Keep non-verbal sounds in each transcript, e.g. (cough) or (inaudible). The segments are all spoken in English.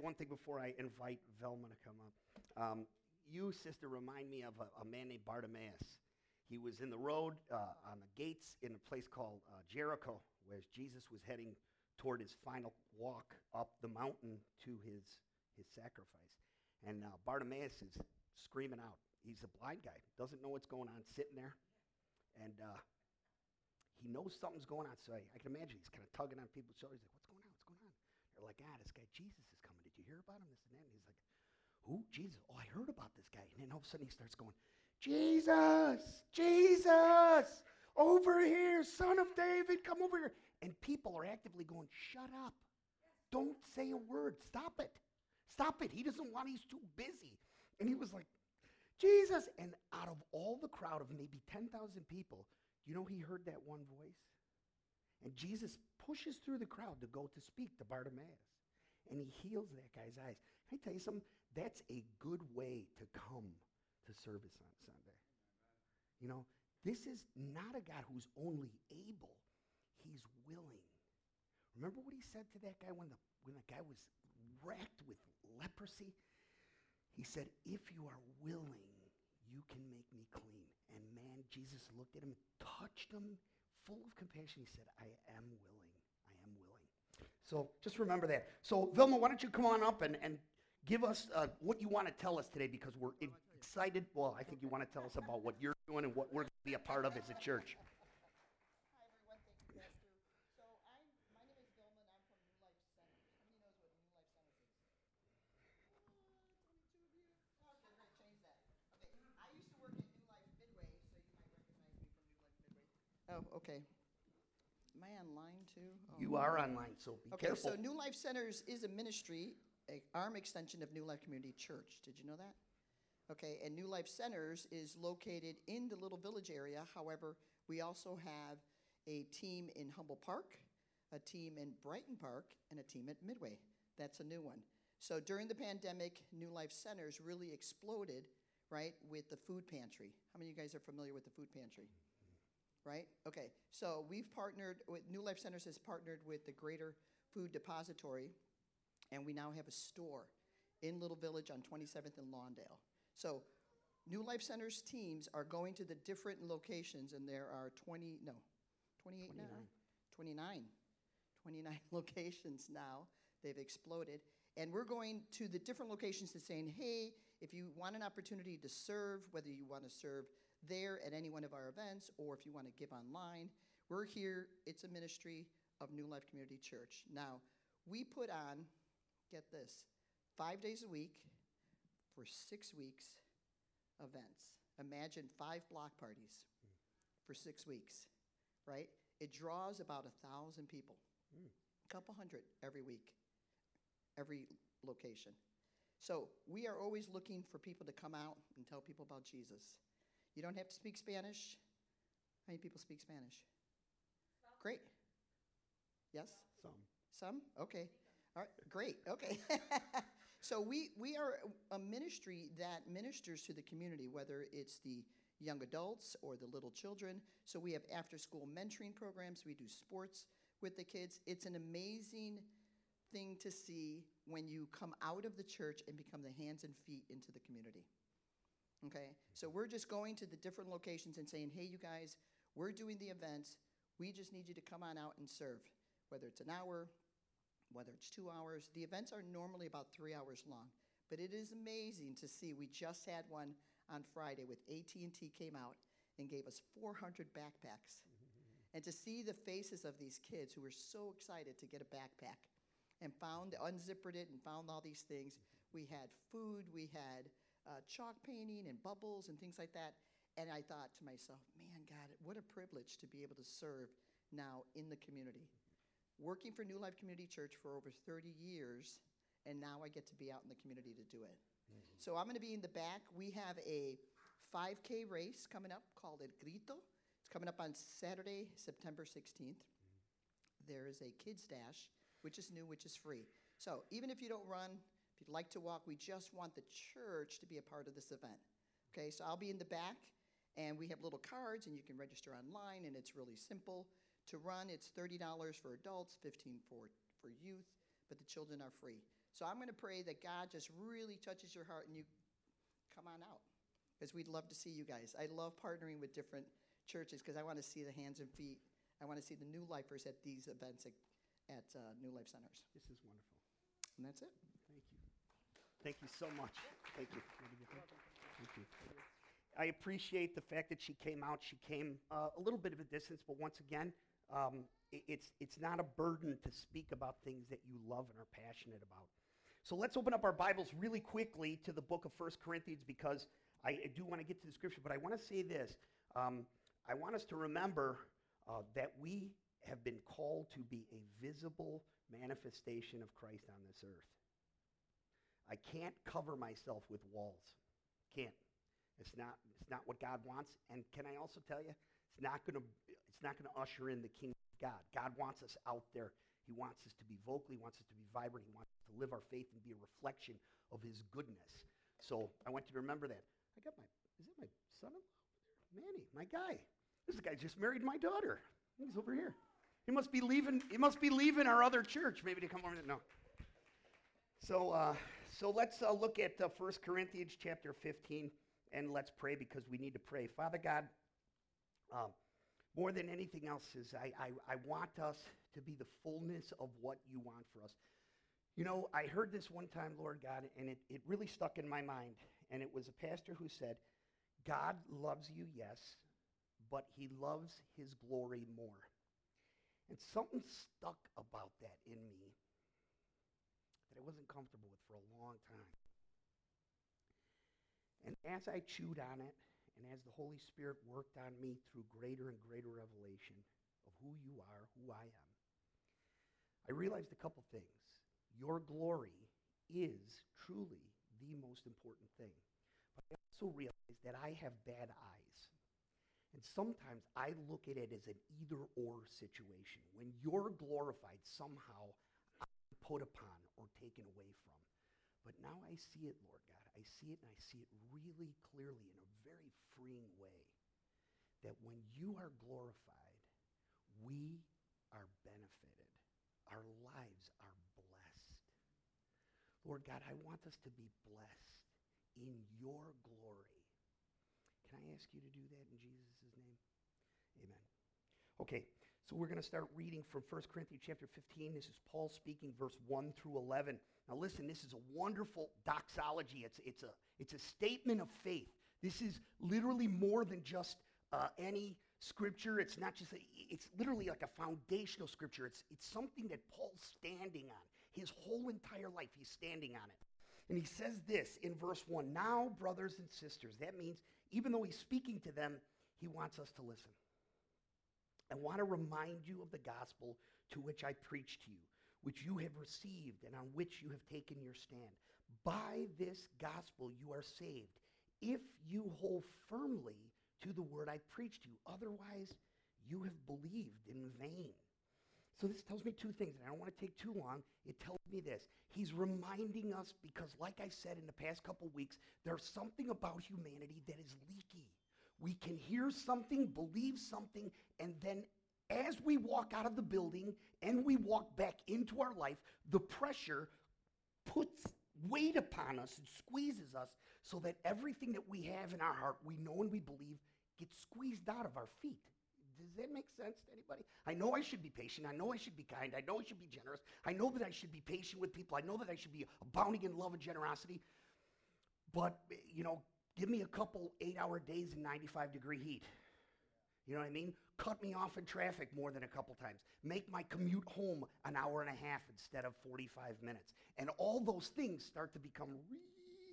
one thing before I invite Velma to come up. Um, you, sister, remind me of a, a, man named Bartimaeus. He was in the road uh, on the gates in a place called uh, Jericho, where Jesus was heading toward his final walk up the mountain to his, his sacrifice. And uh, Bartimaeus is screaming out. He's a blind guy, doesn't know what's going on, sitting there. And uh, he knows something's going on. So I, I, can imagine he's kind of tugging on people's shoulders. He's like, what's going on? What's going on? They're like, ah, this guy Jesus is hear about him? This and that. And he's like, who? Jesus. Oh, I heard about this guy. And then all of a sudden he starts going, Jesus, Jesus, over here, son of David, come over here. And people are actively going, shut up. Don't say a word. Stop it. Stop it. He doesn't want, he's too busy. And he was like, Jesus. And out of all the crowd of maybe 10,000 people, you know, he heard that one voice. And Jesus pushes through the crowd to go to speak to Bartimaeus. And he heals that guy's eyes. Can I tell you something? That's a good way to come to service on Sunday. You know, this is not a God who's only able, he's willing. Remember what he said to that guy when the, when the guy was racked with leprosy? He said, If you are willing, you can make me clean. And man, Jesus looked at him, touched him, full of compassion. He said, I am willing. So just remember that. So, Vilma, why don't you come on up and, and give us uh, what you want to tell us today because we're excited. Well, I think you want to tell us about what you're doing and what we're going to be a part of as a church. Oh, okay. Am I online too? Oh. You are online, so be okay, careful. so New Life Centers is a ministry, a arm extension of New Life Community Church. Did you know that? Okay, and New Life Centers is located in the Little Village area. However, we also have a team in Humboldt Park, a team in Brighton Park, and a team at Midway. That's a new one. So during the pandemic, New Life Centers really exploded, right, with the food pantry. How many of you guys are familiar with the food pantry? Right? Okay, so we've partnered with New Life Centers has partnered with the Greater Food Depository, and we now have a store in Little Village on 27th and Lawndale. So New Life Centers teams are going to the different locations, and there are 20, no, 28 29. now? 29. 29 (laughs) locations now. They've exploded. And we're going to the different locations and saying, hey, if you want an opportunity to serve, whether you want to serve there at any one of our events, or if you want to give online, we're here. It's a ministry of New Life Community Church. Now, we put on, get this, five days a week for six weeks events. Imagine five block parties for six weeks, right? It draws about a thousand people, a mm. couple hundred every week, every location. So we are always looking for people to come out and tell people about Jesus. You don't have to speak Spanish. How many people speak Spanish? Some. Great. Yes? Some. Some? Okay. All right, great. Okay. (laughs) so we, we are a ministry that ministers to the community, whether it's the young adults or the little children. So we have after school mentoring programs, we do sports with the kids. It's an amazing thing to see when you come out of the church and become the hands and feet into the community. Okay? So we're just going to the different locations and saying, hey, you guys, we're doing the events. We just need you to come on out and serve, whether it's an hour, whether it's two hours. The events are normally about three hours long. But it is amazing to see. We just had one on Friday with AT&T came out and gave us 400 backpacks. (laughs) and to see the faces of these kids who were so excited to get a backpack and found, unzippered it and found all these things. (laughs) We had food, we had uh, chalk painting and bubbles and things like that. And I thought to myself, man, God, what a privilege to be able to serve now in the community. Working for New Life Community Church for over 30 years, and now I get to be out in the community to do it. Mm-hmm. So I'm going to be in the back. We have a 5K race coming up called El Grito. It's coming up on Saturday, September 16th. Mm-hmm. There is a kids dash, which is new, which is free. So even if you don't run, if you'd like to walk, we just want the church to be a part of this event. Okay, so I'll be in the back, and we have little cards, and you can register online, and it's really simple. To run, it's $30 for adults, 15 for, for youth, but the children are free. So I'm going to pray that God just really touches your heart and you come on out because we'd love to see you guys. I love partnering with different churches because I want to see the hands and feet. I want to see the new lifers at these events at, at uh, New Life Centers. This is wonderful. And that's it. Thank you. So much. Thank you. Thank you. I appreciate the fact that she came out. She came uh, a little bit of a distance, but once again, um, it's, it's not a burden to speak about things that you love and are passionate about. So let's open up our Bibles really quickly to the book of First Corinthians because I I do want to get to the scripture, but I want to say this. Um, I want us to remember uh, that we have been called to be a visible manifestation of Christ on this earth. I can't cover myself with walls. Can't. It's not, it's not what God wants. And can I also tell you, it's not going to it's not going to usher in the kingdom of God. God wants us out there. He wants us to be vocal. He wants us to be vibrant. He wants us to live our faith and be a reflection of his goodness. So I want you to remember that. I got my, is that my son-in-law? Manny, my guy. This guy just married my daughter. He's over here. He must be leaving, he must be leaving our other church, maybe to come over. There. No. So, uh, so let's uh, look at uh, 1 Corinthians chapter 15 and let's pray because we need to pray. Father God, um, more than anything else, is I, I, I want us to be the fullness of what you want for us. You know, I heard this one time, Lord God, and it, it really stuck in my mind. And it was a pastor who said, God loves you, yes, but he loves his glory more. And something stuck about that in me that I wasn't comfortable with for a long time. And as I chewed on it, and as the Holy Spirit worked on me through greater and greater revelation of who you are, who I am, I realized a couple things. Your glory is truly the most important thing. But I also realized that I have bad eyes. And sometimes I look at it as an either or situation. When you're glorified, somehow I'm put upon or taken away from. But now I see it, Lord God. I see it and I see it really clearly in a very freeing way. That when you are glorified, we are benefited. Our lives are blessed. Lord God, I want us to be blessed in your glory. Can I ask you to do that in Jesus' name? Amen. Okay, so we're going to start reading from 1 Corinthians chapter 15. This is Paul speaking, verse 1 through 11. Now listen, this is a wonderful doxology. It's, it's, a, it's a statement of faith. This is literally more than just uh, any scripture. It's not just, a, it's literally like a foundational scripture. It's, it's something that Paul's standing on. His whole entire life, he's standing on it. And he says this in verse 1 Now, brothers and sisters, that means even though he's speaking to them, he wants us to listen. I want to remind you of the gospel to which I preached to you, which you have received and on which you have taken your stand. By this gospel you are saved, if you hold firmly to the word I preached to you. Otherwise, you have believed in vain. So this tells me two things, and I don't want to take too long. It tells me this. He's reminding us because, like I said in the past couple weeks, there's something about humanity that is leaky. We can hear something, believe something, and then as we walk out of the building and we walk back into our life, the pressure puts weight upon us and squeezes us so that everything that we have in our heart, we know and we believe, gets squeezed out of our feet. Does that make sense to anybody? I know I should be patient. I know I should be kind. I know I should be generous. I know that I should be patient with people. I know that I should be abounding in love and generosity. But, eh, you know, give me a couple eight hour days in 95 degree heat. You know what I mean? Cut me off in traffic more than a couple times. Make my commute home an hour and a half instead of 45 minutes. And all those things start to become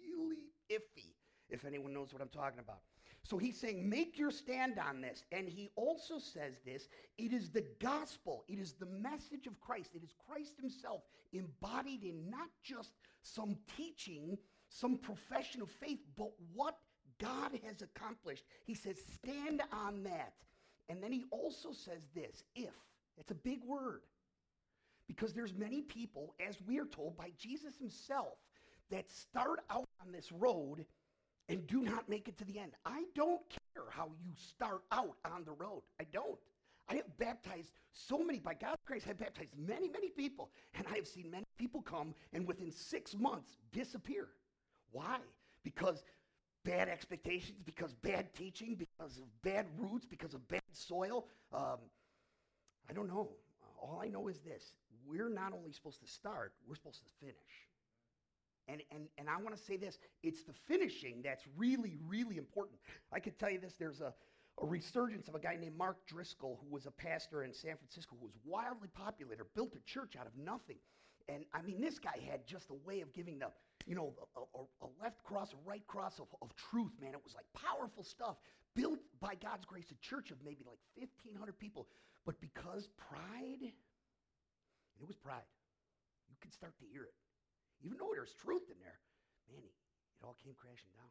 really iffy, if anyone knows what I'm talking about. So he's saying, make your stand on this. And he also says this it is the gospel, it is the message of Christ, it is Christ himself embodied in not just some teaching, some profession of faith, but what God has accomplished. He says, stand on that. And then he also says this if. It's a big word. Because there's many people, as we are told by Jesus himself, that start out on this road and do not make it to the end. I don't care how you start out on the road. I don't. I have baptized so many, by God's grace, I've baptized many, many people. And I have seen many people come and within six months disappear. Why? Because bad expectations, because bad teaching, because of bad roots, because of bad soil. Um, I don't know. All I know is this we're not only supposed to start, we're supposed to finish. And, and, and I want to say this it's the finishing that's really, really important. I could tell you this there's a, a resurgence of a guy named Mark Driscoll, who was a pastor in San Francisco, who was wildly popular, built a church out of nothing. And I mean, this guy had just a way of giving the, you know, a, a, a left cross, a right cross of, of truth, man. It was like powerful stuff. Built by God's grace, a church of maybe like 1,500 people. But because pride, and it was pride, you can start to hear it. Even though there's truth in there, man, it all came crashing down.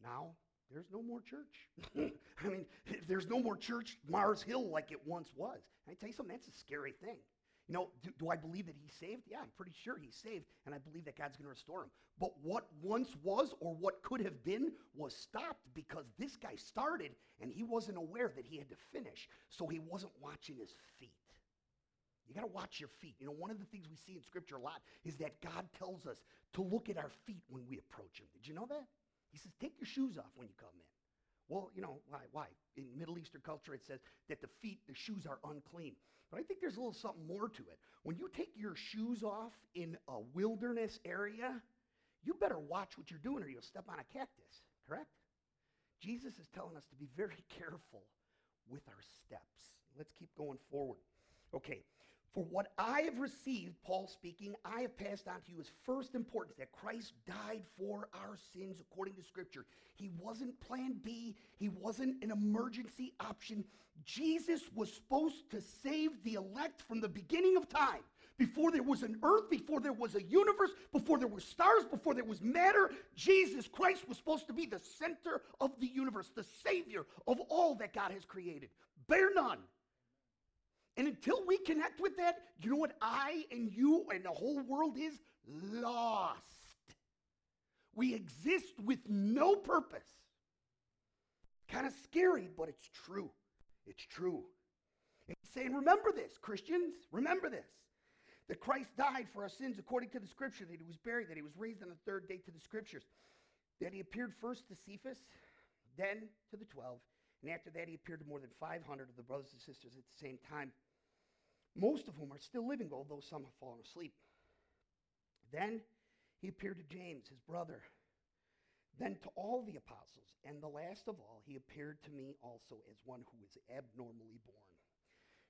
Now, there's no more church. (laughs) I mean, there's no more church Mars Hill like it once was. And I tell you something, that's a scary thing. You know, do, do, I believe that he's saved? Yeah, I'm pretty sure he's saved, and I believe that God's going to restore him. But what once was or what could have been was stopped because this guy started and he wasn't aware that he had to finish, so he wasn't watching his feet. You got to watch your feet. You know, one of the things we see in Scripture a lot is that God tells us to look at our feet when we approach Him. Did you know that? He says, take your shoes off when you come in. Well, you know, why? Why? In Middle Eastern culture, it says that the feet, the shoes are unclean. But I think there's a little something more to it. When you take your shoes off in a wilderness area, you better watch what you're doing or you'll step on a cactus, correct? Jesus is telling us to be very (laughs) careful with our steps. Let's keep going forward. Okay, for what I have received, Paul speaking, I have passed on to you as first importance that Christ died for our sins according to Scripture. He wasn't plan B, he wasn't an emergency option. Jesus was supposed to save the elect from the beginning of time. Before there was an earth, before there was a universe, before there were stars, before there was matter, Jesus Christ was supposed to be the center of the universe, the Savior of all that God has created. Bear none. And until we connect with that, you know what I and you and the whole world is? Lost. We exist with no purpose. Kind of scary, but it's true. It's true. He's saying, remember this, Christians, remember this. That Christ died for our sins according to the scripture, that he was buried, that he was raised on the third day to the scriptures, that he appeared first to Cephas, then to the twelve, and after that he appeared to more than 500 of the brothers and sisters at the same time most of whom are still living, although some have fallen asleep. Then he appeared to James, his brother, then to all the apostles, and the last of all, he appeared to me also as one who was abnormally born.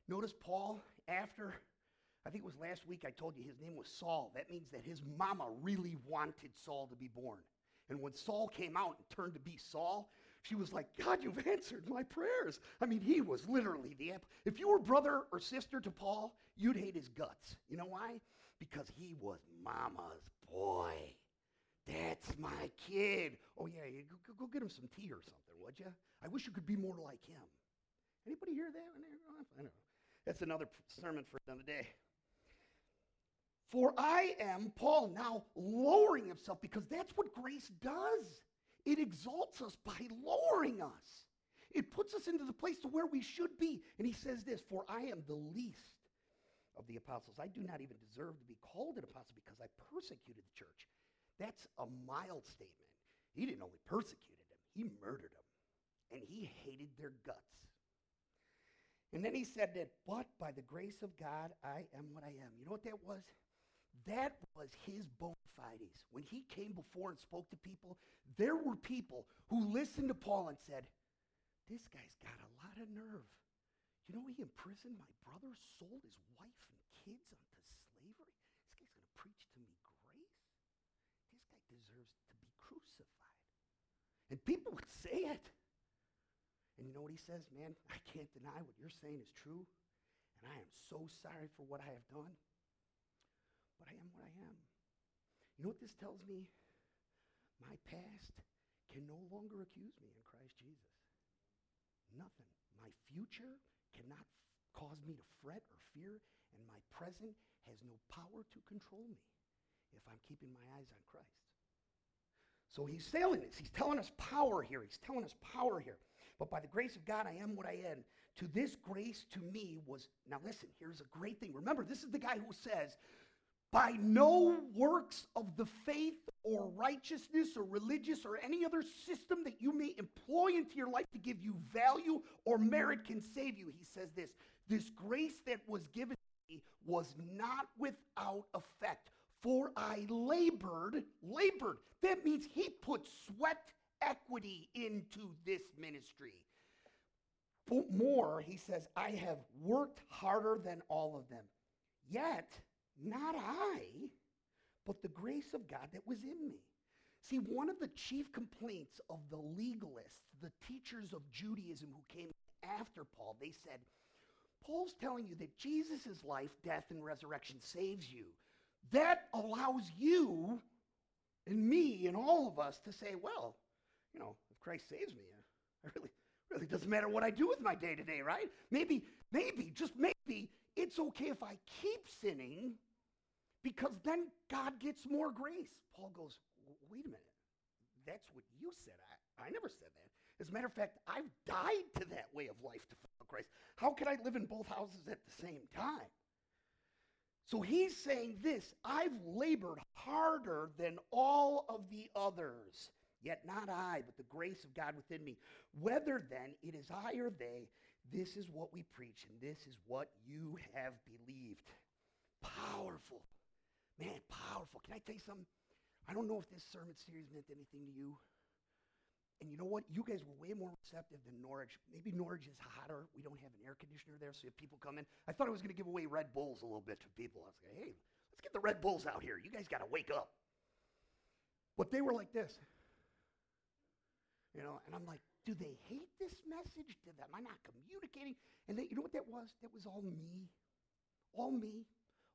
Notice Paul, after, I think it was last week I told you his name was Saul. That means that his mama really wanted Saul to be born. And when Saul came out and turned to be Saul, she was like, God, you've answered my prayers. I mean, he was literally the. If you were brother or sister to Paul, you'd hate his guts. You know why? Because he was mama's boy. That's my kid. Oh, yeah, go, go get him some tea or something, would you? I wish you could be more like him. Anybody hear that? I know. That's another sermon for another day. For I am, Paul, now lowering himself because that's what grace does. It exalts us by lowering us. It puts us into the place to where we should be. And he says this For I am the least of the apostles. I do not even deserve to be called an apostle because I persecuted the church. That's a mild statement. He didn't only persecuted them, he murdered them. And he hated their guts. And then he said that, but by the grace of God, I am what I am. You know what that was? That was his bona fides. When he came before and spoke to people, there were people who listened to Paul and said, This guy's got a lot of nerve. You know, he imprisoned my brother, sold his wife and kids onto slavery. This guy's going to preach to me grace. This guy deserves to be crucified. And people would say it. And you know what he says? Man, I can't deny what you're saying is true. And I am so sorry for what I have done but I am what I am. You know what this tells me? My past can no longer accuse me in Christ Jesus. Nothing. My future cannot f- cause me to fret or fear, and my present has no power to control me if I'm keeping my eyes on Christ. So he's sailing this. He's telling us power here. He's telling us power here. But by the grace of God, I am what I am to this grace to me was, now listen, here's a great thing. Remember, this is the guy who says, by no works of the faith or righteousness or religious or any other system that you may employ into your life to give you value or merit can save you. He says this this grace that was given to me was not without effect, for I labored, labored. That means he put sweat equity into this ministry. But more, he says, I have worked harder than all of them. Yet, not I, but the grace of God that was in me. See, one of the chief complaints of the legalists, the teachers of Judaism who came after Paul, they said, Paul's telling you that Jesus' life, death, and resurrection saves you. That allows you and me and all of us to say, well, you know, if Christ saves me, I really, really doesn't matter what I do with my day to day, right? Maybe, maybe, just maybe, it's okay if I keep sinning because then God gets more grace. Paul goes, wait a minute. That's what you said. I, I never said that. As a matter of fact, I've died to that way of life to follow Christ. How can I live in both houses at the same time? So he's saying this I've labored harder than all of the others, yet not I, but the grace of God within me. Whether then it is I or they, this is what we preach, and this is what you have believed. Powerful. Man, powerful. Can I tell you something? I don't know if this sermon series meant anything to you. And you know what? You guys were way more receptive than Norridge. Maybe Norridge is hotter. We don't have an air conditioner there, so if people come in, I thought I was going to give away Red Bulls a little bit to people. I was like, hey, let's get the Red Bulls out here. You guys got to wake up. But they were like this. You know, and I'm like, do they hate this message? Did am I not communicating? And they, you know what that was? That was all me. All me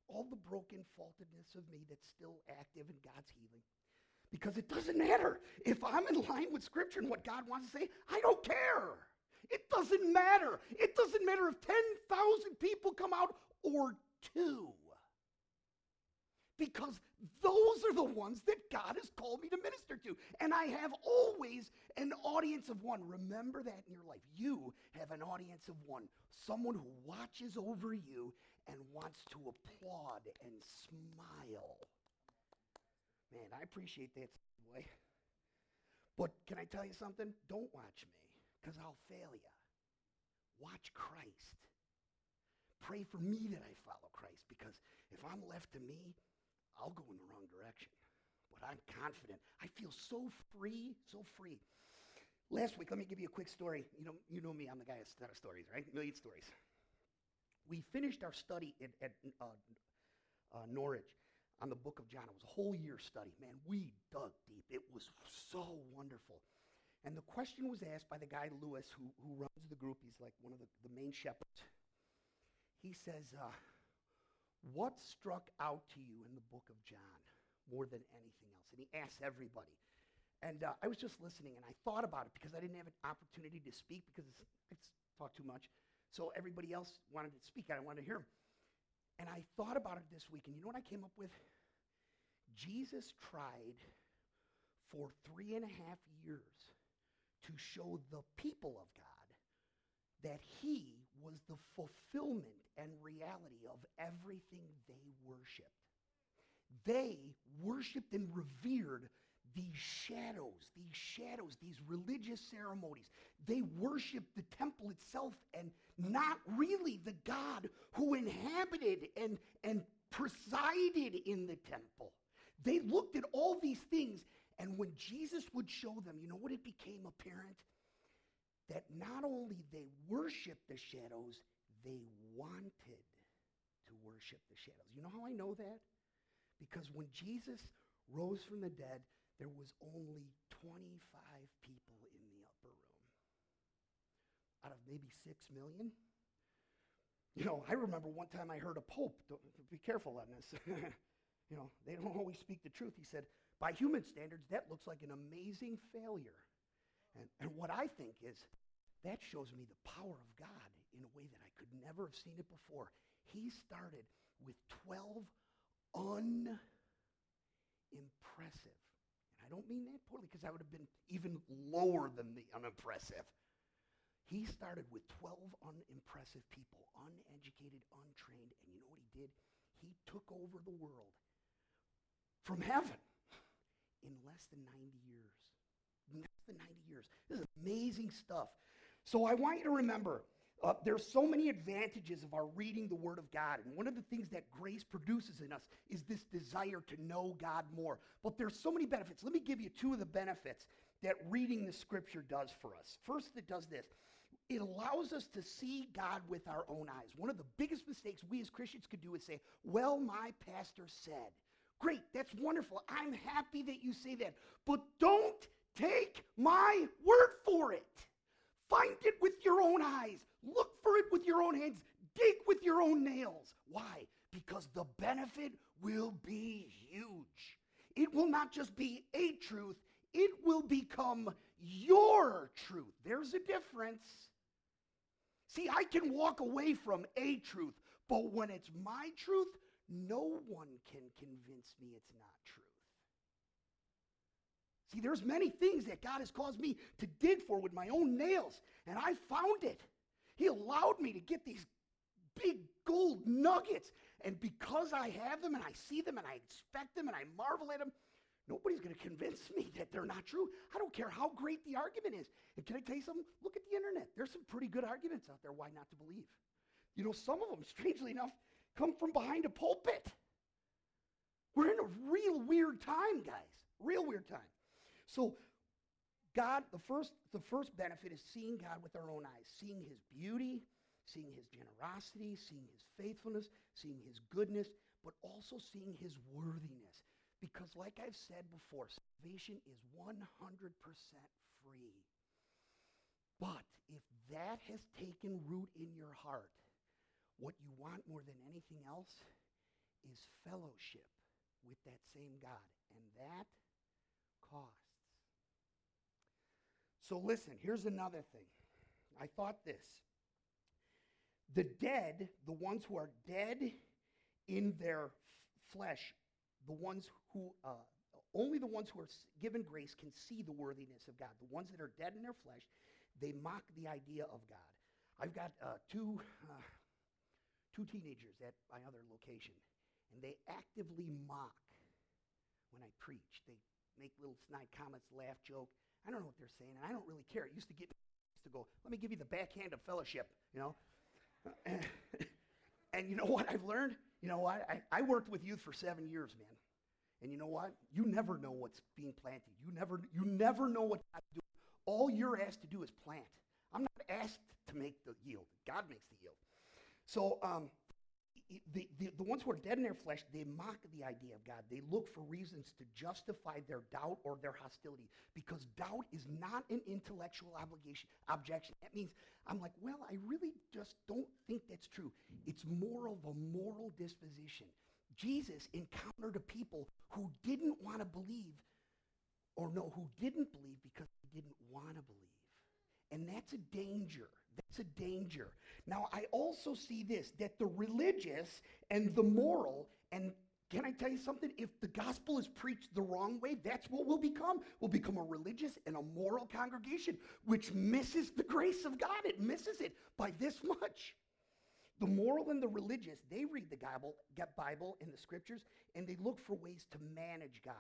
all the broken faultedness of me that's still active in God's healing. Because it doesn't matter. If I'm in line with Scripture and what God wants to say, I don't care. It doesn't matter. It doesn't matter if 10,000 people come out or two. Because those are the ones that God has called me to minister to. And I have always an audience of one. Remember that in your life. You have an audience of one. Someone who watches over you and wants to applaud and smile. Man, I appreciate that, boy. But can I tell you something? Don't watch me, because I'll fail you. Watch Christ. Pray for me that I follow Christ, because if I'm left to me, I'll go in the wrong direction. But I'm confident. I feel so free, so free. Last week, let me give you a quick story. You know, you know me, I'm the guy of stories, right? A million stories we finished our study at, at uh, uh, Norridge on the book of John. It was a whole year study. Man, we dug deep. It was so wonderful. And the question was asked by the guy, Lewis, who, who runs the group. He's like one of the, the main shepherds. He says, uh, What struck out to you in the book of John more than anything else? And he asks everybody. And uh, I was just listening, and I thought about it because I didn't have an opportunity to speak because it's, it's talked too much. So everybody else wanted to speak. I wanted to hear him. And I thought about it this week, and you know what I came up with? Jesus tried for three and a half years to show the people of God that he was the fulfillment and reality of everything they worshiped. They worshiped and revered these shadows, these shadows, these religious ceremonies. They worship the temple itself and not really the God who inhabited and, and presided in the temple. They looked at all these things, and when Jesus would show them, you know what it became apparent? That not only they worshiped the shadows, they wanted to worship the shadows. You know how I know that? Because when Jesus rose from the dead, there was only 25 people in the upper room out of maybe 6 million. You know, I remember one time I heard a pope, don't, be careful on this. (laughs) you know, they don't always speak the truth. He said, by human standards, that looks like an amazing failure. And, and what I think is, that shows me the power of God in a way that I could never have seen it before. He started with 12 unimpressive I don't mean that poorly because I would have been even lower than the unimpressive. He started with 12 unimpressive people, uneducated, untrained, and you know what he did? He took over the world from heaven in less than 90 years. Less than 90 years. This is amazing stuff. So I want you to remember uh, there's so many advantages of our reading the Word of God. And one of the things that grace produces in us is this desire to know God more. But there's so many benefits. Let me give you two of the benefits that reading the Scripture does for us. First, it does this it allows us to see God with our own eyes. One of the biggest mistakes we as Christians could do is say, Well, my pastor said. Great, that's wonderful. I'm happy that you say that. But don't take my word for it. Find it with your own eyes. Look for it with your own hands. Dig with your own nails. Why? Because the benefit will be huge. It will not just be a truth, it will become your truth. There's a difference. See, I can walk away from a truth, but when it's my truth, no one can convince me it's not. See, there's many things that God has caused me to dig for with my own nails, and I found it. He allowed me to get these big gold nuggets, and because I have them and I see them and I inspect them and I marvel at them, nobody's going to convince me that they're not true. I don't care how great the argument is. And can I tell you something? Look at the internet. There's some pretty good arguments out there why not to believe. You know, some of them, strangely enough, come from behind a pulpit. We're in a real weird time, guys. Real weird time. So God, the first, the first benefit is seeing God with our own eyes, seeing his beauty, seeing his generosity, seeing his faithfulness, seeing his goodness, but also seeing his worthiness. Because, like I've said before, salvation is 100% free. But if that has taken root in your heart, what you want more than anything else is fellowship with that same God. And that costs. So listen, here's another thing. I thought this. The dead, the ones who are dead in their f- flesh, the ones who, uh, only the ones who are given grace can see the worthiness of God. The ones that are dead in their flesh, they mock the idea of God. I've got uh, two, uh, two teenagers at my other location, and they actively mock when I preach. They make little snide comments, laugh, joke. I don't know what they're saying, and I don't really care. It used to get used to go, let me give you the backhand of fellowship, you know. And, (clears throat) and you know what I've learned? You know what? I, I worked with youth for seven years, man. And you know what? You never know what's being planted. You never, you never know what God's doing. All you're asked to do is plant. I'm not asked to make the yield. God makes the yield. So um, the, the, the ones who are dead in their flesh, they mock the idea of God. They look for reasons to justify their doubt or their hostility because doubt is not an intellectual obligation, objection. That means I'm like, well, I really just don't think that's true. It's more of a moral disposition. Jesus encountered a people who didn't want to believe or no, who didn't believe because they didn't want to believe. And that's a danger. That's a danger. Now, I also see this that the religious and the moral, and can I tell you something? If the gospel is preached the wrong way, that's what we'll become. We'll become a religious and a moral congregation, which misses the grace of God. It misses it by this much. The moral and the religious, they read the Bible, get Bible and the scriptures, and they look for ways to manage God.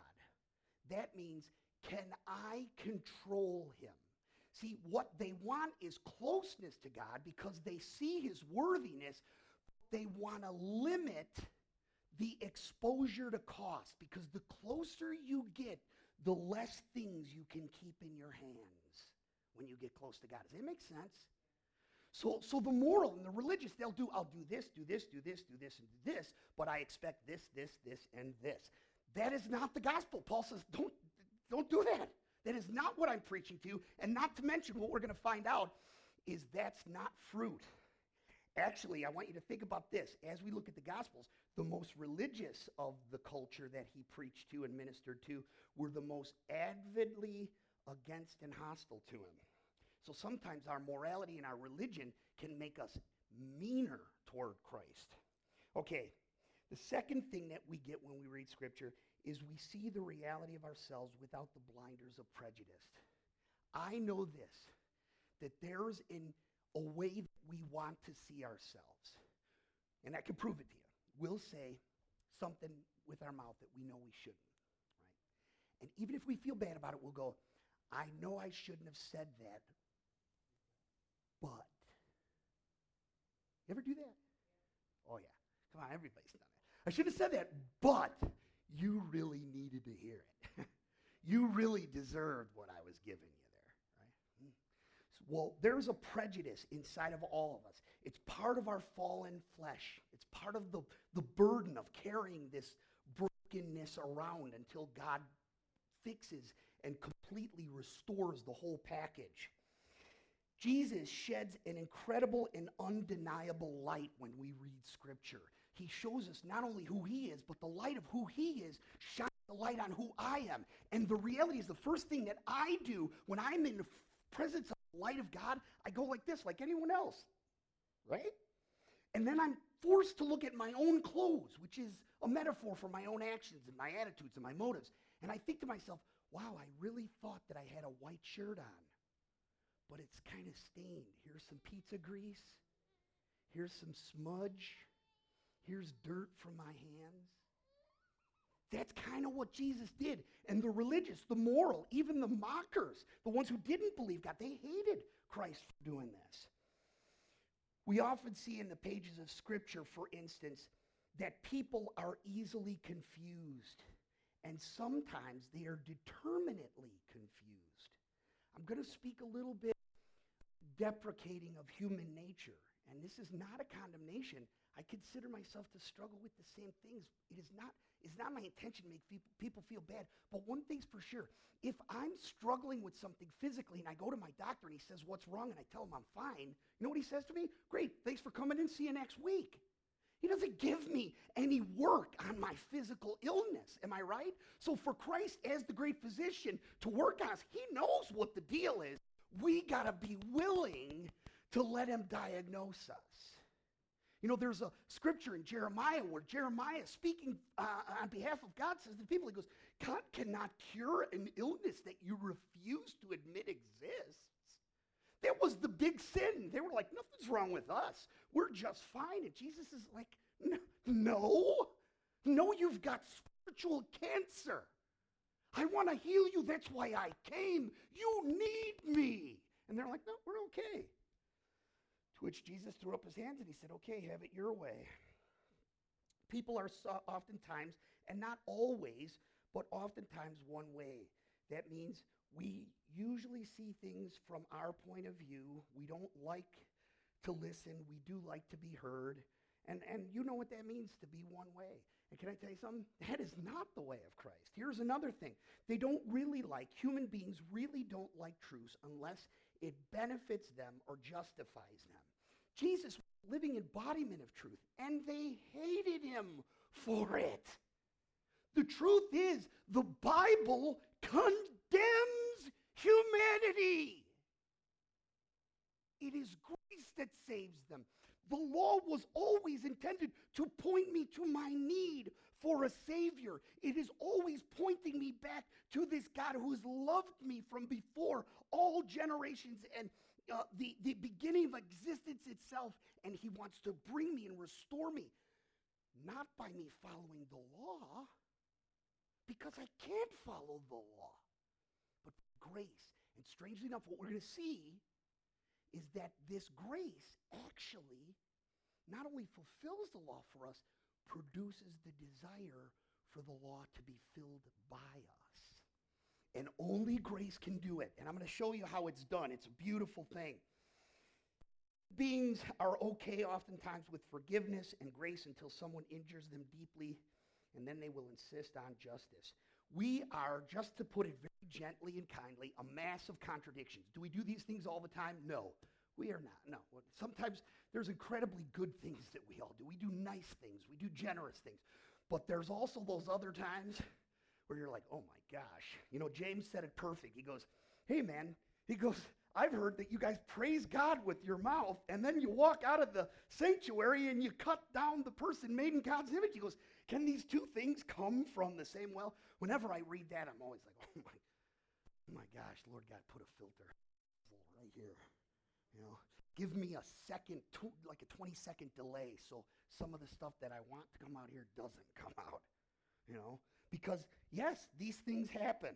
That means, can I control him? See, what they want is closeness to God because they see his worthiness. They want to limit the exposure to cost because the closer you get, the less things you can keep in your hands when you get close to God. Does that make sense? So, so the moral and the religious, they'll do, I'll do this, do this, do this, do this, and do this, but I expect this, this, this, and this. That is not the gospel. Paul says, don't, don't do that. That is not what I'm preaching to you. And not to mention, what we're going to find out is that's not fruit. Actually, I want you to think about this. As we look at the Gospels, the most religious of the culture that he preached to and ministered to were the most avidly against and hostile to him. So sometimes our morality and our religion can make us meaner toward Christ. Okay, the second thing that we get when we read Scripture is we see the reality of ourselves without the blinders of prejudice. I know this that there's in a way that we want to see ourselves. And I can prove it to you. We'll say something with our mouth that we know we shouldn't, right? And even if we feel bad about it, we'll go, I know I shouldn't have said that, but. You ever do that? Oh, yeah. Come on, everybody's done it. I should have said that, but you really needed to hear it. (laughs) you really deserved what I was giving you there, right? Hmm. Well, there's a prejudice inside of all of us. It's part of our fallen flesh. It's part of the, the burden of carrying this brokenness around until God fixes and completely restores the whole package. Jesus sheds an incredible and undeniable light when we read Scripture. He shows us not only who He is, but the light of who He is shines the light on who I am. And the reality is, the first thing that I do when I'm in the presence of the light of God, I go like this, like anyone else, right? And then I'm forced to look at my own clothes, which is a metaphor for my own actions and my attitudes and my motives. And I think to myself, wow, I really thought that I had a white shirt on but it's kind of stained. Here's some pizza grease. Here's some smudge. Here's dirt from my hands. That's kind of what Jesus did. And the religious, the moral, even the mockers, the ones who didn't believe God, they hated Christ for doing this. We often see in the pages of Scripture, for instance, that people are easily confused, and sometimes they are determinately confused. I'm going to speak a little bit deprecating of human nature. And this is not a condemnation. I consider myself to struggle with the same things. It is not, it's not my intention to make people, people feel bad. But one thing's for sure if I'm struggling with something physically and I go to my doctor and he says, What's wrong? and I tell him I'm fine, you know what he says to me? Great, thanks for coming in. See you next week. He doesn't give me any work on my physical illness. Am I right? So, for Christ as the great physician to work on us, he knows what the deal is we got to be willing to let him diagnose us. You know, there's a scripture in Jeremiah where Jeremiah, speaking uh, on behalf of God, says to the people, he goes, God cannot cure an illness that you refuse to admit exists. That was the big sin. They were like, nothing's wrong with us. We're just fine. And Jesus is like, no, no, you've got spiritual cancer. I want to heal you. That's why I came. You need me. And they're like, no, we're okay. Which Jesus threw up his hands and he said, okay, have it your way. People are so oftentimes, and not always, but oftentimes one way. That means we usually see things from our point of view. We don't like to listen. We do like to be heard. And, and you know what that means to be one way. And can I tell you something? That is not the way of Christ. Here's another thing. They don't really like, human beings really don't like truth unless it benefits them or justifies them. Jesus was living embodiment of truth, and they hated him for it. The truth is, the Bible condemns humanity. It is grace that saves them. The law was always intended to point me to my need for a Savior. It is always pointing me back to this God who has loved me from before all generations and uh, the, the beginning of existence itself. And He wants to bring me and restore me, not by me following the law, because I can't follow the law, but grace. And strangely enough, what we're going to see is that this grace actually not only fulfills the law for us, produces the desire for the law to be filled by us. And only grace can do it. And I'm going to show you how it's done. It's a beautiful thing. Beings are okay oftentimes with forgiveness and grace until someone injures them deeply, and then they will insist on justice. We are, just to put it very gently and kindly, a mass of contradictions. Do we do these things all the time? No. We are not. No. Sometimes there's incredibly good things that we all do. We do nice things, we do generous things. But there's also those other times where you're like, oh my gosh. You know, James said it perfect. He goes, hey man, he goes, I've heard that you guys praise God with your mouth, and then you walk out of the sanctuary and you cut down the person made in God's image. He goes, Can these two things come from the same well? Whenever I read that, I'm always like, (laughs) Oh my, oh my gosh, Lord God, put a filter right here. You know, give me a second, like a 20 second delay so some of the stuff that I want to come out here doesn't come out. You know, because yes, these things happen.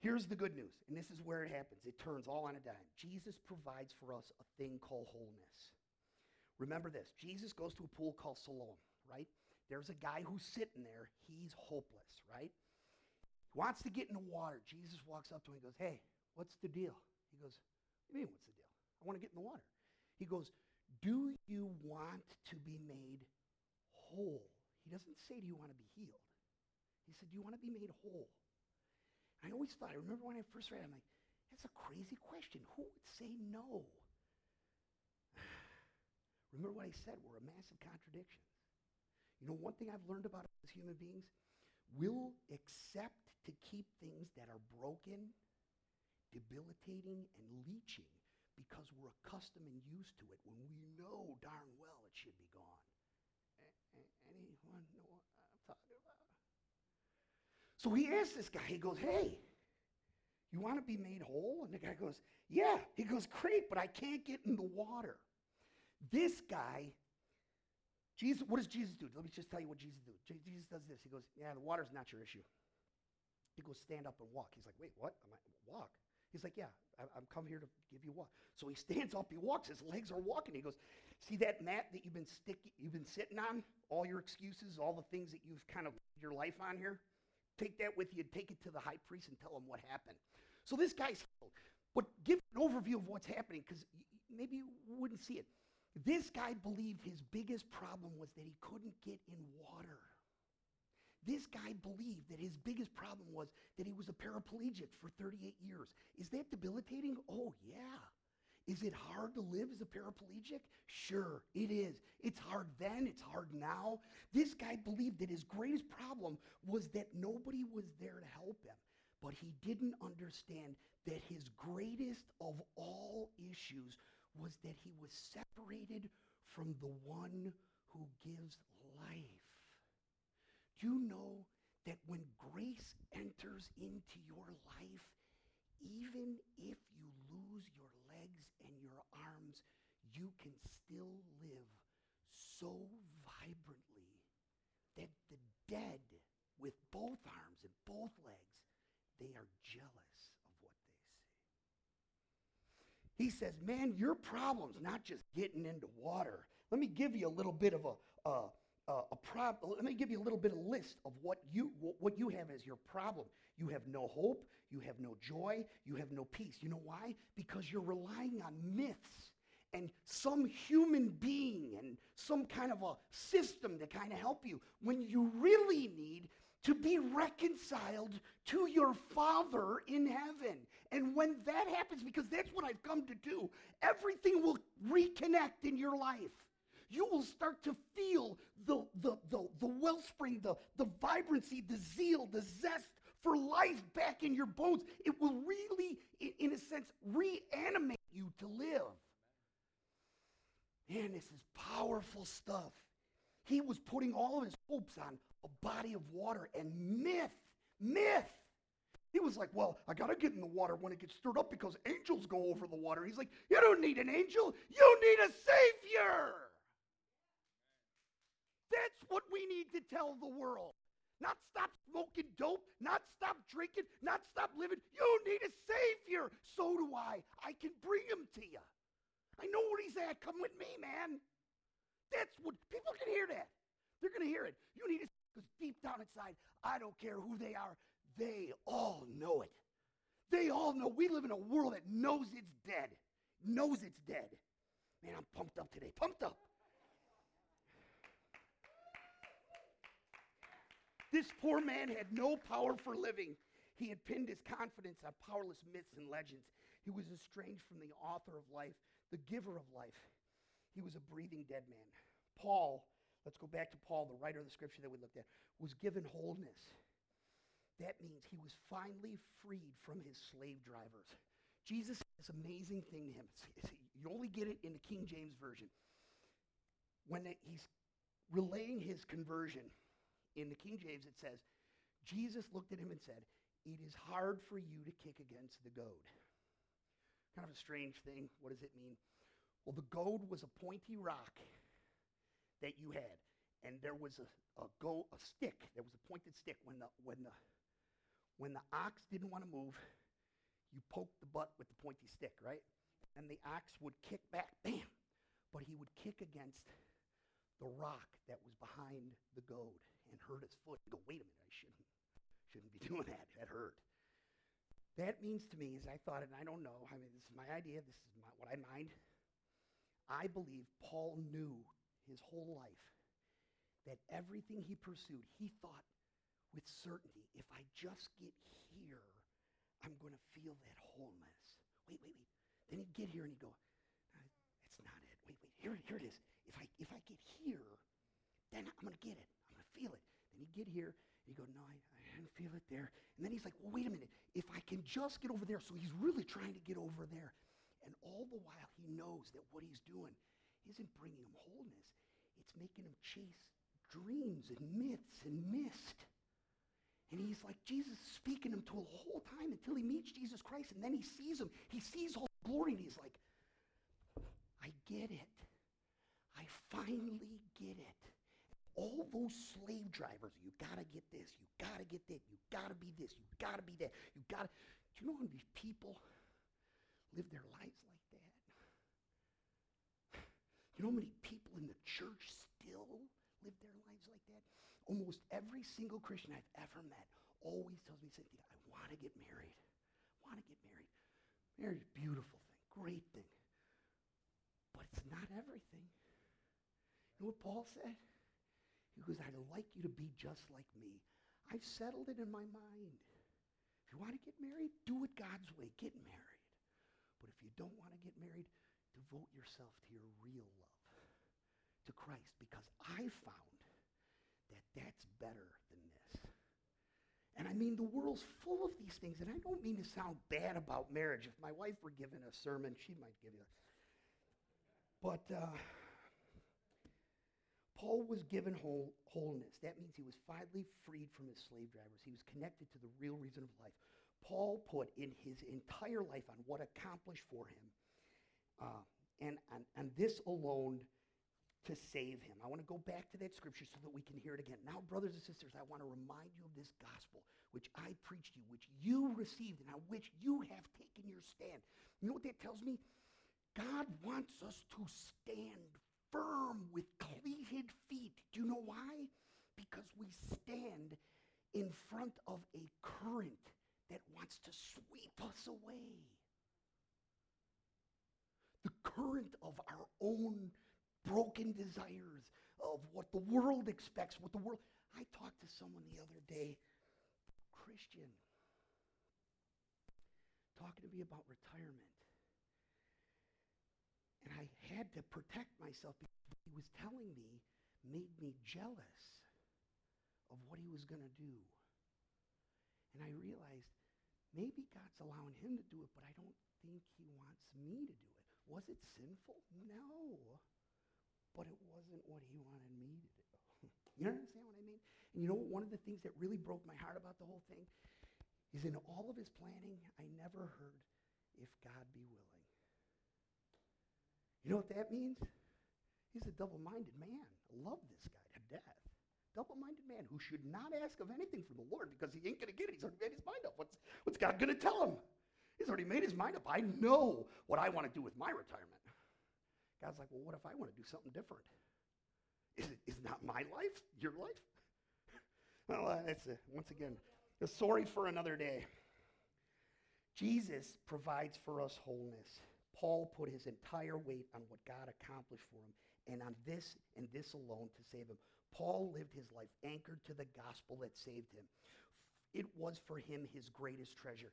Here's the good news, and this is where it happens. It turns all on a dime. Jesus provides for us a thing called wholeness. Remember this Jesus goes to a pool called Siloam, right? There's a guy who's sitting there. He's hopeless, right? He Wants to get in the water. Jesus walks up to him and goes, Hey, what's the deal? He goes, What do you mean, what's the deal? I want to get in the water. He goes, Do you want to be made whole? He doesn't say, Do you want to be healed? He said, Do you want to be made whole? I always thought, I remember when I first read it, I'm like, that's a crazy question. Who would say no? (sighs) remember what I said? We're a massive contradiction. You know, one thing I've learned about us as human beings, we'll accept to keep things that are broken, debilitating, and leaching because we're accustomed and used to it when we know darn well it should be gone. Anyone know what I'm talking about? So he asks this guy, he goes, Hey, you want to be made whole? And the guy goes, Yeah. He goes, Great, but I can't get in the water. This guy, Jesus, what does Jesus do? Let me just tell you what Jesus does. Jesus does this. He goes, Yeah, the water's not your issue. He goes, Stand up and walk. He's like, Wait, what? Am I, walk? He's like, Yeah, I, I'm come here to give you walk. So he stands up, he walks, his legs are walking. He goes, See that mat that you've been sticky, you've been sitting on? All your excuses, all the things that you've kind of your life on here? Take that with you take it to the high priest and tell him what happened. So this guy's healed. But give an overview of what's happening because maybe you wouldn't see it. This guy believed his biggest problem was that he couldn't get in water. This guy believed that his biggest problem was that he was a paraplegic for 38 years. Is that debilitating? Oh, yeah. Is it hard to live as a paraplegic? Sure, it is. It's hard then, it's hard now. This guy believed that his greatest problem was that nobody was there to help him. But he didn't understand that his greatest of all issues was that he was separated from the one who gives life. Do you know that when grace enters into your life, even if lose your legs and your arms, you can still live so vibrantly that the dead with both arms and both legs, they are jealous of what they see. He says, man, your problem's not just getting into water. Let me give you a little bit of a, a, a problem. Let me give you a little bit of list of what you, what you have as your problem. You have no hope. You have no joy. You have no peace. You know why? Because you're relying on myths and some human being and some kind of a system to kind of help you when you really need to be reconciled to your Father in heaven. And when that happens, because that's what I've come to do, everything will reconnect in your life. You will start to feel the, the, the, the wellspring, the, the vibrancy, the zeal, the zest for life back in your bones. It will really, in a sense, reanimate you to live. Man, this is powerful stuff. He was putting all of his hopes on a body of water and myth, myth. He was like, Well, I got to get in the water when it gets stirred up because angels go over the water. He's like, You don't need an angel, you need a Savior. That's what we need to tell the world. Not stop smoking dope, not stop drinking, not stop living. You need a Savior. So do I. I can bring him to you. I know where he's at. Come with me, man. That's what people can hear that. They're going to hear it. You need to, because deep down inside, I don't care who they are, they all know it. They all know we live in a world that knows it's dead, knows it's dead. Man, I'm pumped up today. Pumped up. This poor man had no power for living. He had pinned his confidence on powerless myths and legends. He was estranged from the author of life, the giver of life. He was a breathing dead man. Paul, let's go back to Paul, the writer of the scripture that we looked at, was given wholeness. That means he was finally freed from his slave drivers. Jesus this amazing thing to him. You only get it in the King James Version. When he's relaying his conversion, in the King James, it says, Jesus looked at him and said, It is hard for you to kick against the goad. Kind of a strange thing. What does it mean? Well, the goad was a pointy rock that you had, and there was a, a go a stick. There was a pointed stick. When the when the when the ox didn't want to move, you poked the butt with the pointy stick, right? And the ox would kick back, bam, but he would kick against the rock that was behind the goad and hurt his foot. You go, wait a minute, I shouldn't shouldn't be (laughs) doing that. That hurt. That means to me, as I thought it, and I don't know, I mean, this is my idea, this is my, what I mind. I believe Paul knew his whole life that everything he pursued, he thought with certainty, if I just get here, I'm going to feel that wholeness. Wait, wait, wait. Then he'd get here and he'd go, that's not it. Wait, wait, here, here it is. If I, if I get here, then I'm going to get it. Feel it. Then he'd get here, he'd go, no, I, I didn't feel it there. And then he's like, well, wait a minute. If I can just get over there. So he's really trying to get over there. And all the while, he knows that what he's doing isn't bringing him wholeness. It's making him chase dreams and myths and mist. And he's like, Jesus speaking him to the whole time until he meets Jesus Christ. And then he sees him. He sees all the glory. And he's like, I get it. I finally get it. All those slave drivers, you got to get this, you got to get that, you got to be this, you got to be that, you got to. Do you know how many people live their lives like that? You know how many people in the church still live their lives like that? Almost every single Christian I've ever met always tells me, Cynthia, I want to get married. I want to get married. Marriage is a beautiful thing, great thing. But it's not everything. You know what Paul said? He goes, I'd like you to be just like me. I've settled it in my mind. If you want to get married, do it God's way. Get married. But if you don't want to get married, devote yourself to your real love, to Christ, because I found that that's better than this. And I mean, the world's full of these things, and I don't mean to sound bad about marriage. If my wife were given a sermon, she might give you. But uh, Paul was given whole, wholeness. That means he was finally freed from his slave drivers. He was connected to the real reason of life. Paul put in his entire life on what accomplished for him, uh, and, this alone to save him. I want to go back to that scripture so that we can hear it again. Now, brothers and sisters, I want to remind you of this gospel which I preached you, which you received, and on which you have taken your stand. You know what that tells me? God wants us to stand firm with cleated feet. Do you know why? Because we stand in front of a current that wants to sweep us away. The current of our own broken desires, of what the world expects, what the world. I talked to someone the other day, Christian, talking to me about retirement. And I had to protect myself because what he was telling me made me jealous of what he was going to do. And I realized maybe God's allowing him to do it, but I don't think he wants me to do it. Was it sinful? No. But it wasn't what he wanted me to do. (laughs) you understand what I mean? And you know what? One of the things that really broke my heart about the whole thing is in all of his planning, I never heard, if God be willing. You know what that means? He's a double minded man. I love this guy to death. Double minded man who should not ask of anything from the Lord because he ain't going to get it. He's already made his mind up. What's, what's God going to tell him? He's already made his mind up. I know what I want to do with my retirement. God's like, well, what if I want to do something different? Is it is not my life your life? (laughs) well, it's a, once again a for another day. Jesus provides for us wholeness. Paul put his entire weight on what God accomplished for him and on this and this alone to save him. Paul lived his life anchored to the gospel that saved him. It was for him his greatest treasure.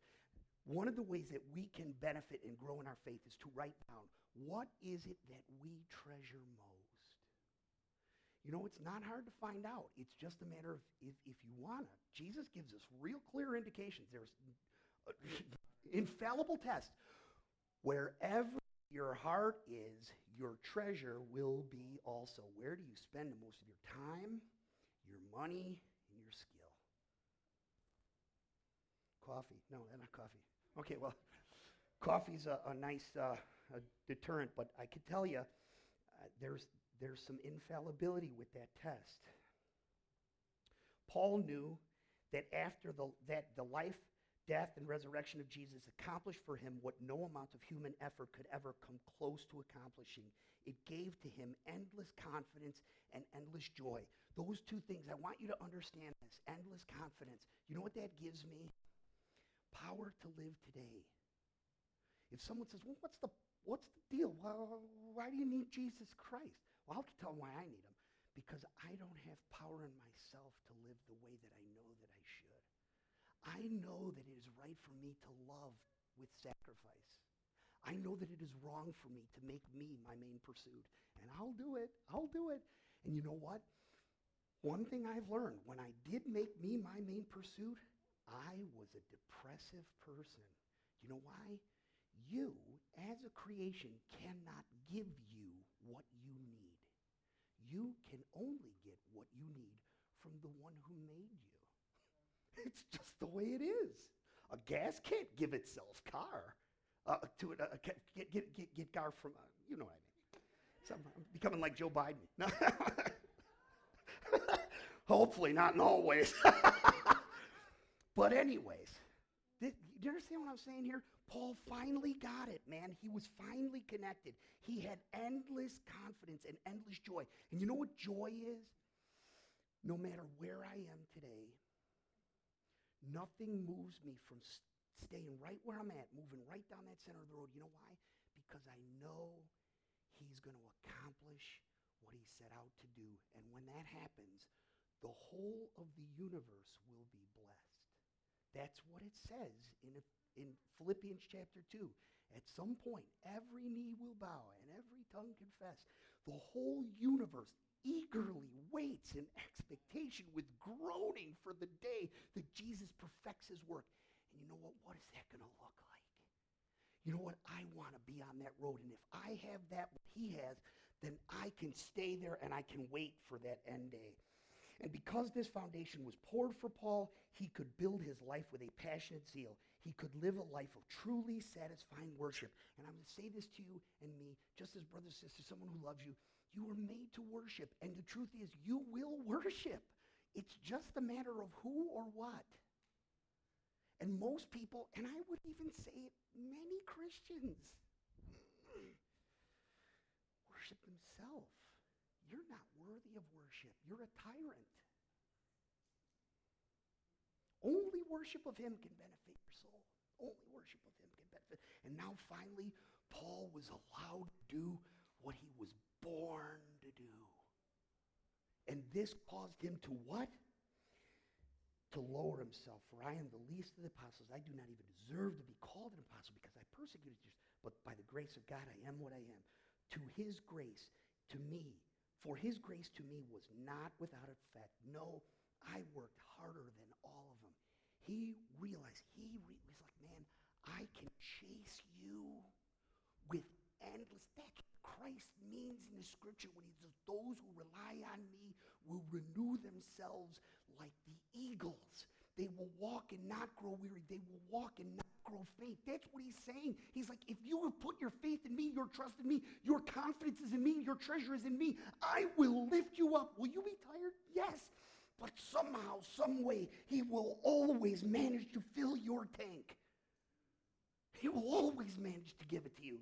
One of the ways that we can benefit and grow in our faith is to write down what is it that we treasure most. You know, it's not hard to find out. It's just a matter of if, if you want to. Jesus gives us real clear indications. There's uh, (laughs) infallible test. Wherever your heart is, your treasure will be also. Where do you spend the most of your time, your money, and your skill? Coffee. No, not coffee. Okay, well, (laughs) coffee's a, a nice uh, a deterrent, but I can tell you, uh, there's there's some infallibility with that test. Paul knew that after the, that the life, death, and resurrection of Jesus accomplished for him what no amount of human effort could ever come close to accomplishing. It gave to him endless confidence and endless joy. Those two things, I want you to understand this endless confidence. You know what that gives me? Power to live today. If someone says, Well, what's the, what's the deal? Well, why do you need Jesus Christ? Well, I'll tell them why I need him. Because I don't have power in myself to live the way that I know that I. I know that it is right for me to love with sacrifice. I know that it is wrong for me to make me my main pursuit. And I'll do it. I'll do it. And you know what? One thing I've learned when I did make me my main pursuit, I was a depressive person. You know why? You, as a creation, cannot give you what you need. You can only get what you need from the one who made you. It's just the way it is. A gas can't give itself car. Uh, to it, uh, get, get, get, get car from, uh, you know what I mean. So I'm, I'm becoming like Joe Biden. (laughs) Hopefully, not in all ways. (laughs) but, anyways, did, do you understand what I'm saying here? Paul finally got it, man. He was finally connected. He had endless confidence and endless joy. And you know what joy is? No matter where I am today, nothing moves me from staying right where I'm at, moving right down that center of the road. You know why? Because I know he's going to accomplish what he set out to do. And when that happens, the whole of the universe will be blessed. That's what it says in in Philippians chapter 2. At some point, every knee will bow and every tongue confess. The whole universe eagerly waits in expectation with groaning for the day that Jesus perfects his work. And you know what? What is that going to look like? You know what? I want to be on that road. And if I have that, what he has, then I can stay there and I can wait for that end day. And because this foundation was poured for Paul, he could build his life with a passionate zeal. He could live a life of truly satisfying worship. And I'm going to say this to you and me, just as brother, sisters, someone who loves you. You were made to worship. And the truth is, you will worship. It's just a matter of who or what. And most people, and I would even say many Christians, (clears throat) worship themselves. You're not worthy of worship. You're a tyrant. Only worship of him can benefit your soul. Only worship of him can benefit. And now finally, Paul was allowed to do what he was born to do. And this caused him to what? To lower himself. For I am the least of the apostles. I do not even deserve to be called an apostle because I persecuted you. But by the grace of God, I am what I am. To his grace, to me, for his grace to me was not without effect. No, I worked harder than all of them. He realized, he re- was like, man, I can chase you with endless. That's what Christ means in the scripture when he says, those who rely on me will renew themselves like the eagles. They will walk and not grow weary. They will walk and not grow faint. That's what he's saying. He's like, if you have put your faith in me, your trust in me, your confidence is in me, your treasure is in me, I will lift you up. Will you be tired? Yes. But somehow, some way, he will always manage to fill your tank. He will always manage to give it to you.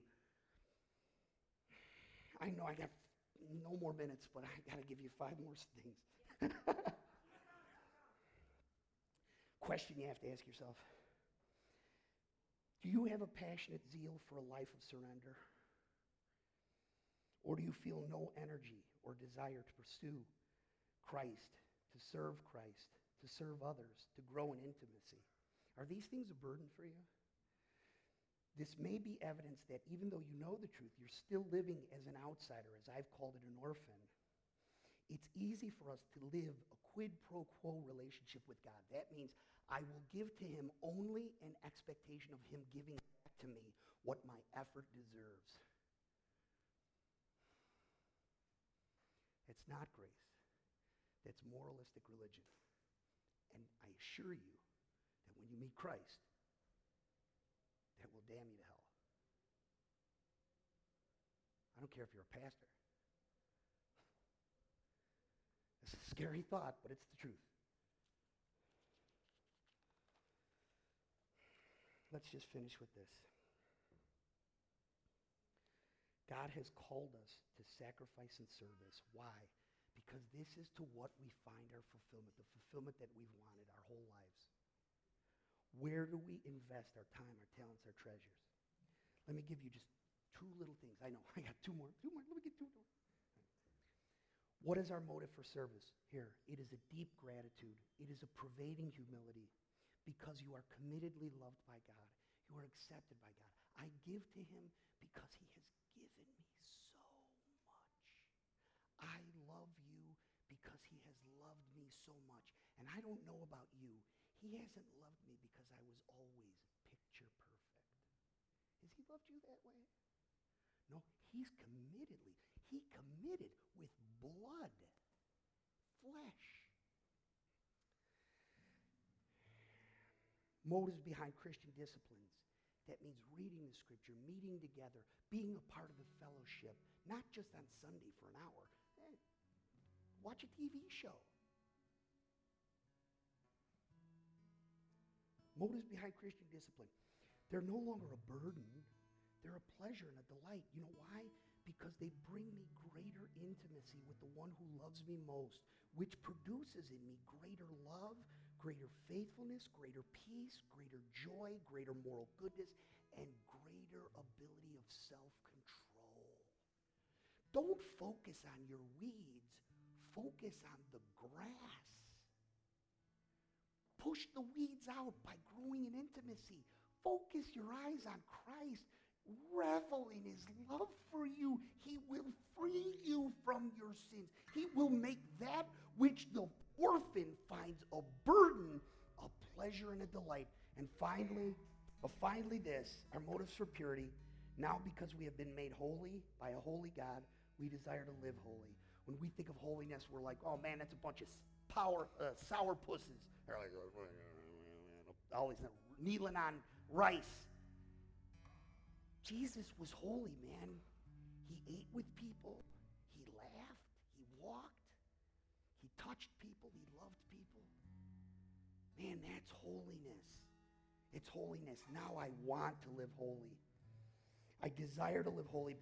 I know I got no more minutes, but I got to give you five more things. (laughs) Question you have to ask yourself Do you have a passionate zeal for a life of surrender? Or do you feel no energy or desire to pursue Christ, to serve Christ, to serve others, to grow in intimacy? Are these things a burden for you? This may be evidence that even though you know the truth, you're still living as an outsider, as I've called it, an orphan. It's easy for us to live a quid pro quo relationship with God. That means I will give to him only an expectation of him giving back to me what my effort deserves. It's not grace. That's moralistic religion. And I assure you that when you meet Christ, that will damn you to hell. I don't care if you're a pastor. (laughs) It's a scary thought, but it's the truth. Let's just finish with this. God has called us to sacrifice and service. Why? Because this is to what we find our fulfillment, the fulfillment that we've wanted our whole lives. Where do we invest our time, our talents, our treasures? Let me give you just two little things. I know, (laughs) I got two more. Two more. Let me get two more. What is our motive for service? Here, it is a deep gratitude. It is a pervading humility because you are committedly loved by God. You are accepted by God. I give to him because he has given me so much. I love you because he has loved me so much. And I don't know about you. He hasn't loved me because I was always picture perfect. Has he loved you that way? No, he's committedly. He committed with blood, flesh. motives behind Christian disciplines. That means reading the scripture, meeting together, being a part of the fellowship, not just on Sunday for an hour. Hey, watch a TV show. Motives behind Christian discipline. They're no longer a burden. They're a pleasure and a delight. You know why? Because they bring me greater intimacy with the one who loves me most, which produces in me greater love, greater faithfulness, greater peace, greater joy, greater moral goodness, and greater ability of self control. Don't focus on your weeds, focus on the grass. Push the weeds out by growing in intimacy. Focus your eyes on Christ. Revel in his love for you. He will free you from your sins. He will make that which the orphan finds a burden, a pleasure, and a delight. And finally, but finally, this our motives for purity. Now, because we have been made holy by a holy God, we desire to live holy. When we think of holiness, we're like, oh man, that's a bunch of power, uh, sour pusses. They're like, always kneeling on rice. Jesus was holy, man. He ate with people. He laughed. He walked. He touched people. He loved people. Man, that's holiness. It's holiness. Now I want to live holy. I desire to live holy.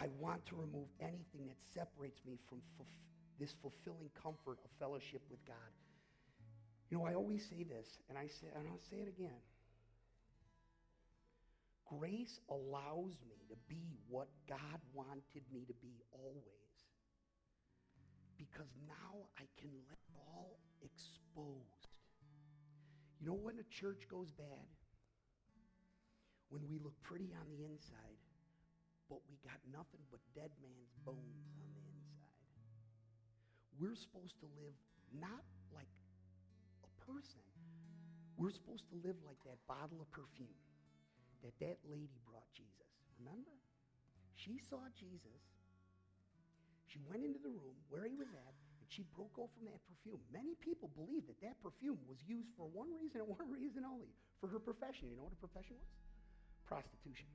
I want to remove anything that separates me from fulf- this fulfilling comfort of fellowship with God. You know, I always say this, and I say, and I'll say it again. Grace allows me to be what God wanted me to be always because now I can let it all exposed. You know when a church goes bad? When we look pretty on the inside, but we got nothing but dead man's bones on the inside. We're supposed to live not like a person. We're supposed to live like that bottle of perfume that that lady brought Jesus. Remember? She saw Jesus she went into the room where he was at, and she broke off from that perfume. Many people believe that that perfume was used for one reason and one reason only for her profession. You know what her profession was? Prostitution.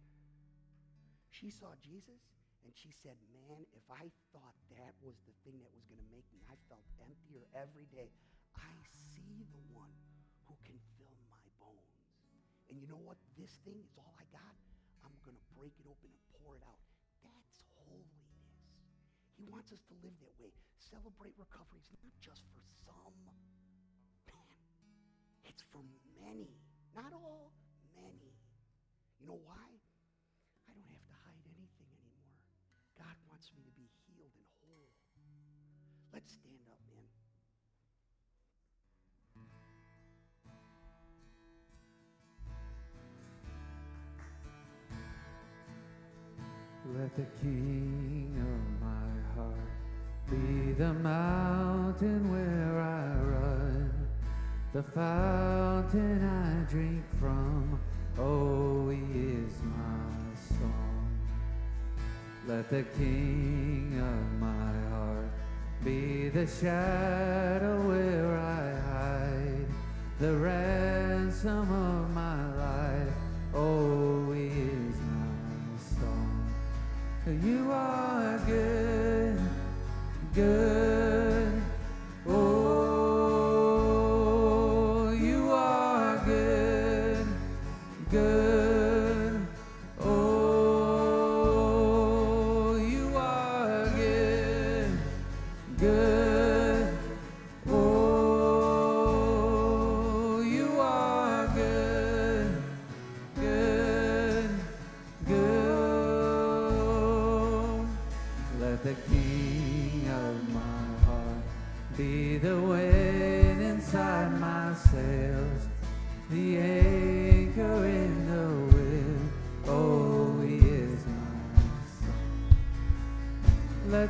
She saw Jesus, and she said, Man, if I thought that was the thing that was going to make me, I felt emptier every day. I see the one who can fill my bones. And you know what? This thing is all I got. I'm going to break it open and pour it out. That's holiness. He wants us to live that way. Celebrate recovery. It's not just for some. Man, it's for many. Not all, many. You know why? I don't have to hide anything anymore. God wants me to be healed and whole. Let's stand up, man. Let the King of my heart be the mountain where I run, the fountain I drink from. Oh, he is song. Let the king of my heart be the shadow where I hide, the ransom of my life. Oh, is my song. You are good, good.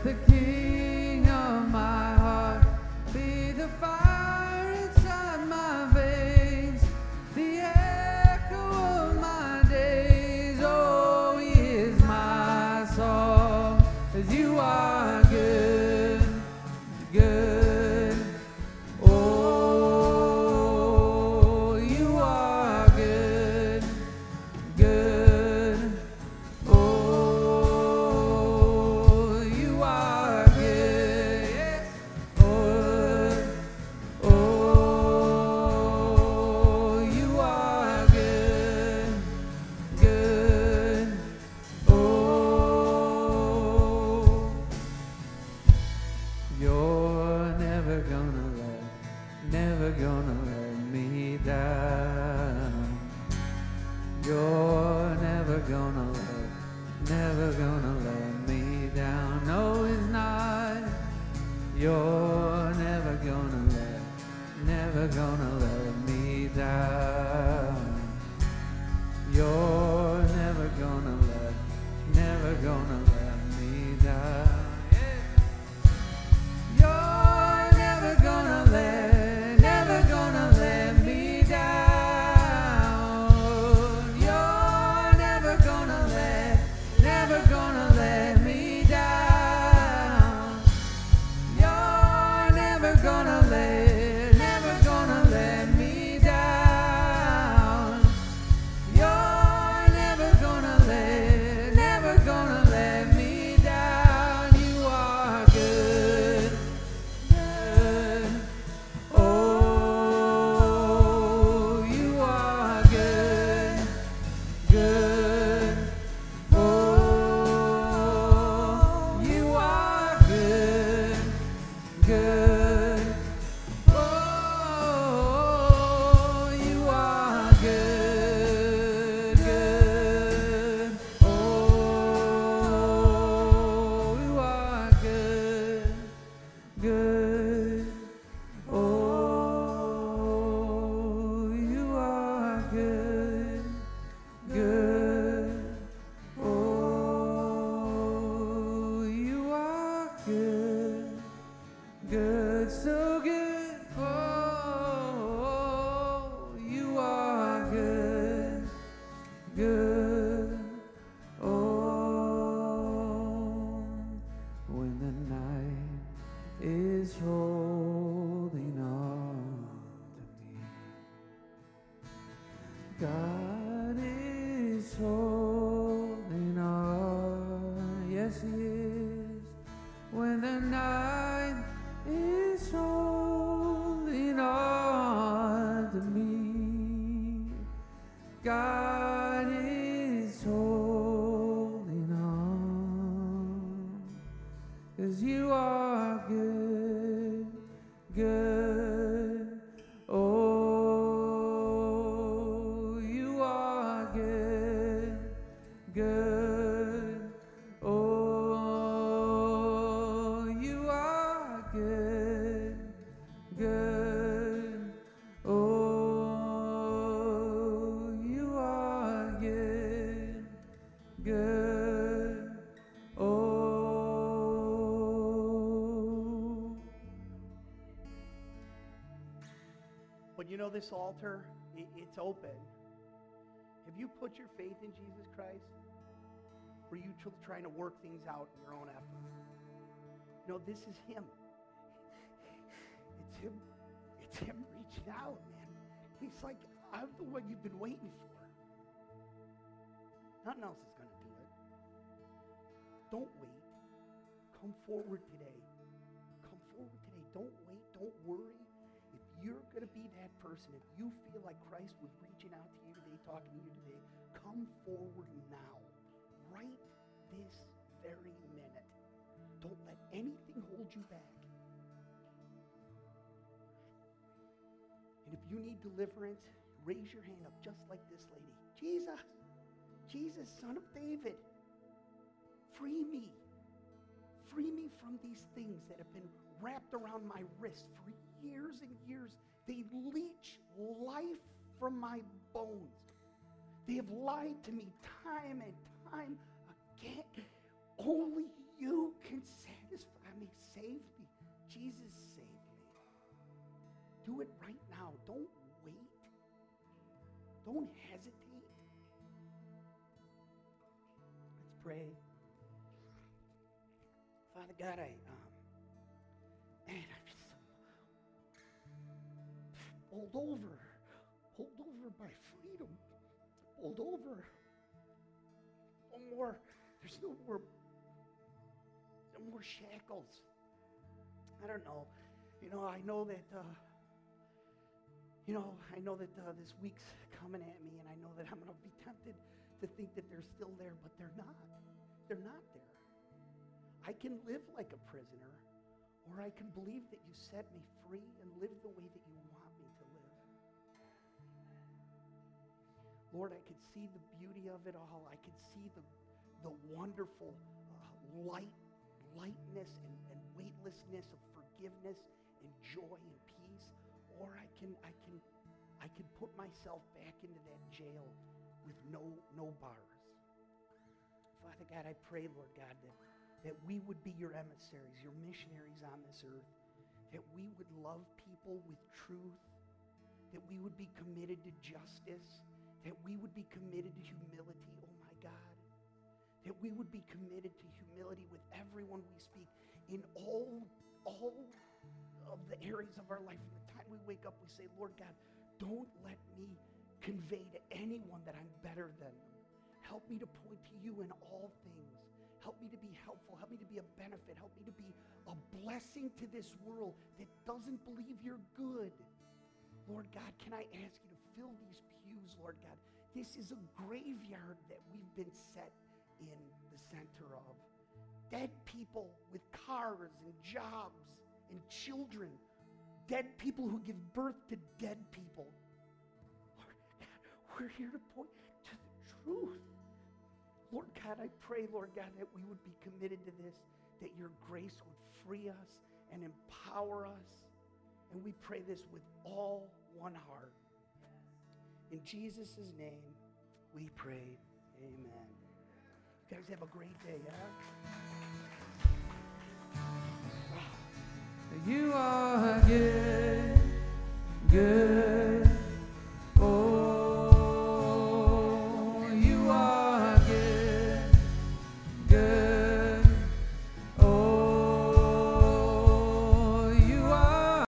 the king. this altar, it's open. Have you put your faith in Jesus Christ? Or are you trying to work things out in your own effort? No, this is Him. It's Him. It's Him reaching out, man. He's like, I'm the one you've been waiting for. Nothing else is going to do it. Don't wait. Come forward today. Come forward today. Don't wait. Don't worry. You're going to be that person, if you feel like Christ was reaching out to you today, talking to you today, come forward now. Right this very minute. Don't let anything hold you back. And if you need deliverance, raise your hand up just like this lady. Jesus, Jesus, son of David, free me. Free me from these things that have been wrapped around my wrist for years and years. They leech life from my bones. They have lied to me time and time again. Only you can satisfy me. Save me. Jesus, save me. Do it right now. Don't wait. Don't hesitate. Let's pray. Father God, I bowled over, pulled over by freedom, pulled over. No more. There's no more. No more shackles. I don't know. You know, I know that. Uh, you know, I know that uh, this week's coming at me, and I know that I'm going to be tempted to think that they're still there, but they're not. They're not there. I can live like a prisoner, or I can believe that you set me free and live the way that you want Lord, I could see the beauty of it all. I could see the, the wonderful uh, light, lightness and, and weightlessness of forgiveness and joy and peace. Or I can, I can, I can put myself back into that jail with no, no bars. Father God, I pray, Lord God, that that we would be your emissaries, your missionaries on this earth, that we would love people with truth, that we would be committed to justice, that we would be committed to humility, oh my God, that we would be committed to humility with everyone we speak in all, all of the areas of our life. From the time we wake up, we say, Lord God, don't let me convey to anyone that I'm better than them. Help me to point to you in all things. Help me to be helpful. Help me to be a benefit. Help me to be a blessing to this world that doesn't believe you're good. Lord God, can I ask you to fill these Lord God? This is a graveyard that we've been set in the center of. Dead people with cars and jobs and children. Dead people who give birth to dead people. Lord God, we're here to point to the truth. Lord God, I pray, Lord God, that we would be committed to this, that your grace would free us and empower us. And we pray this with all one heart. In Jesus' name, we pray. Amen. You guys have a great day. You are good, good.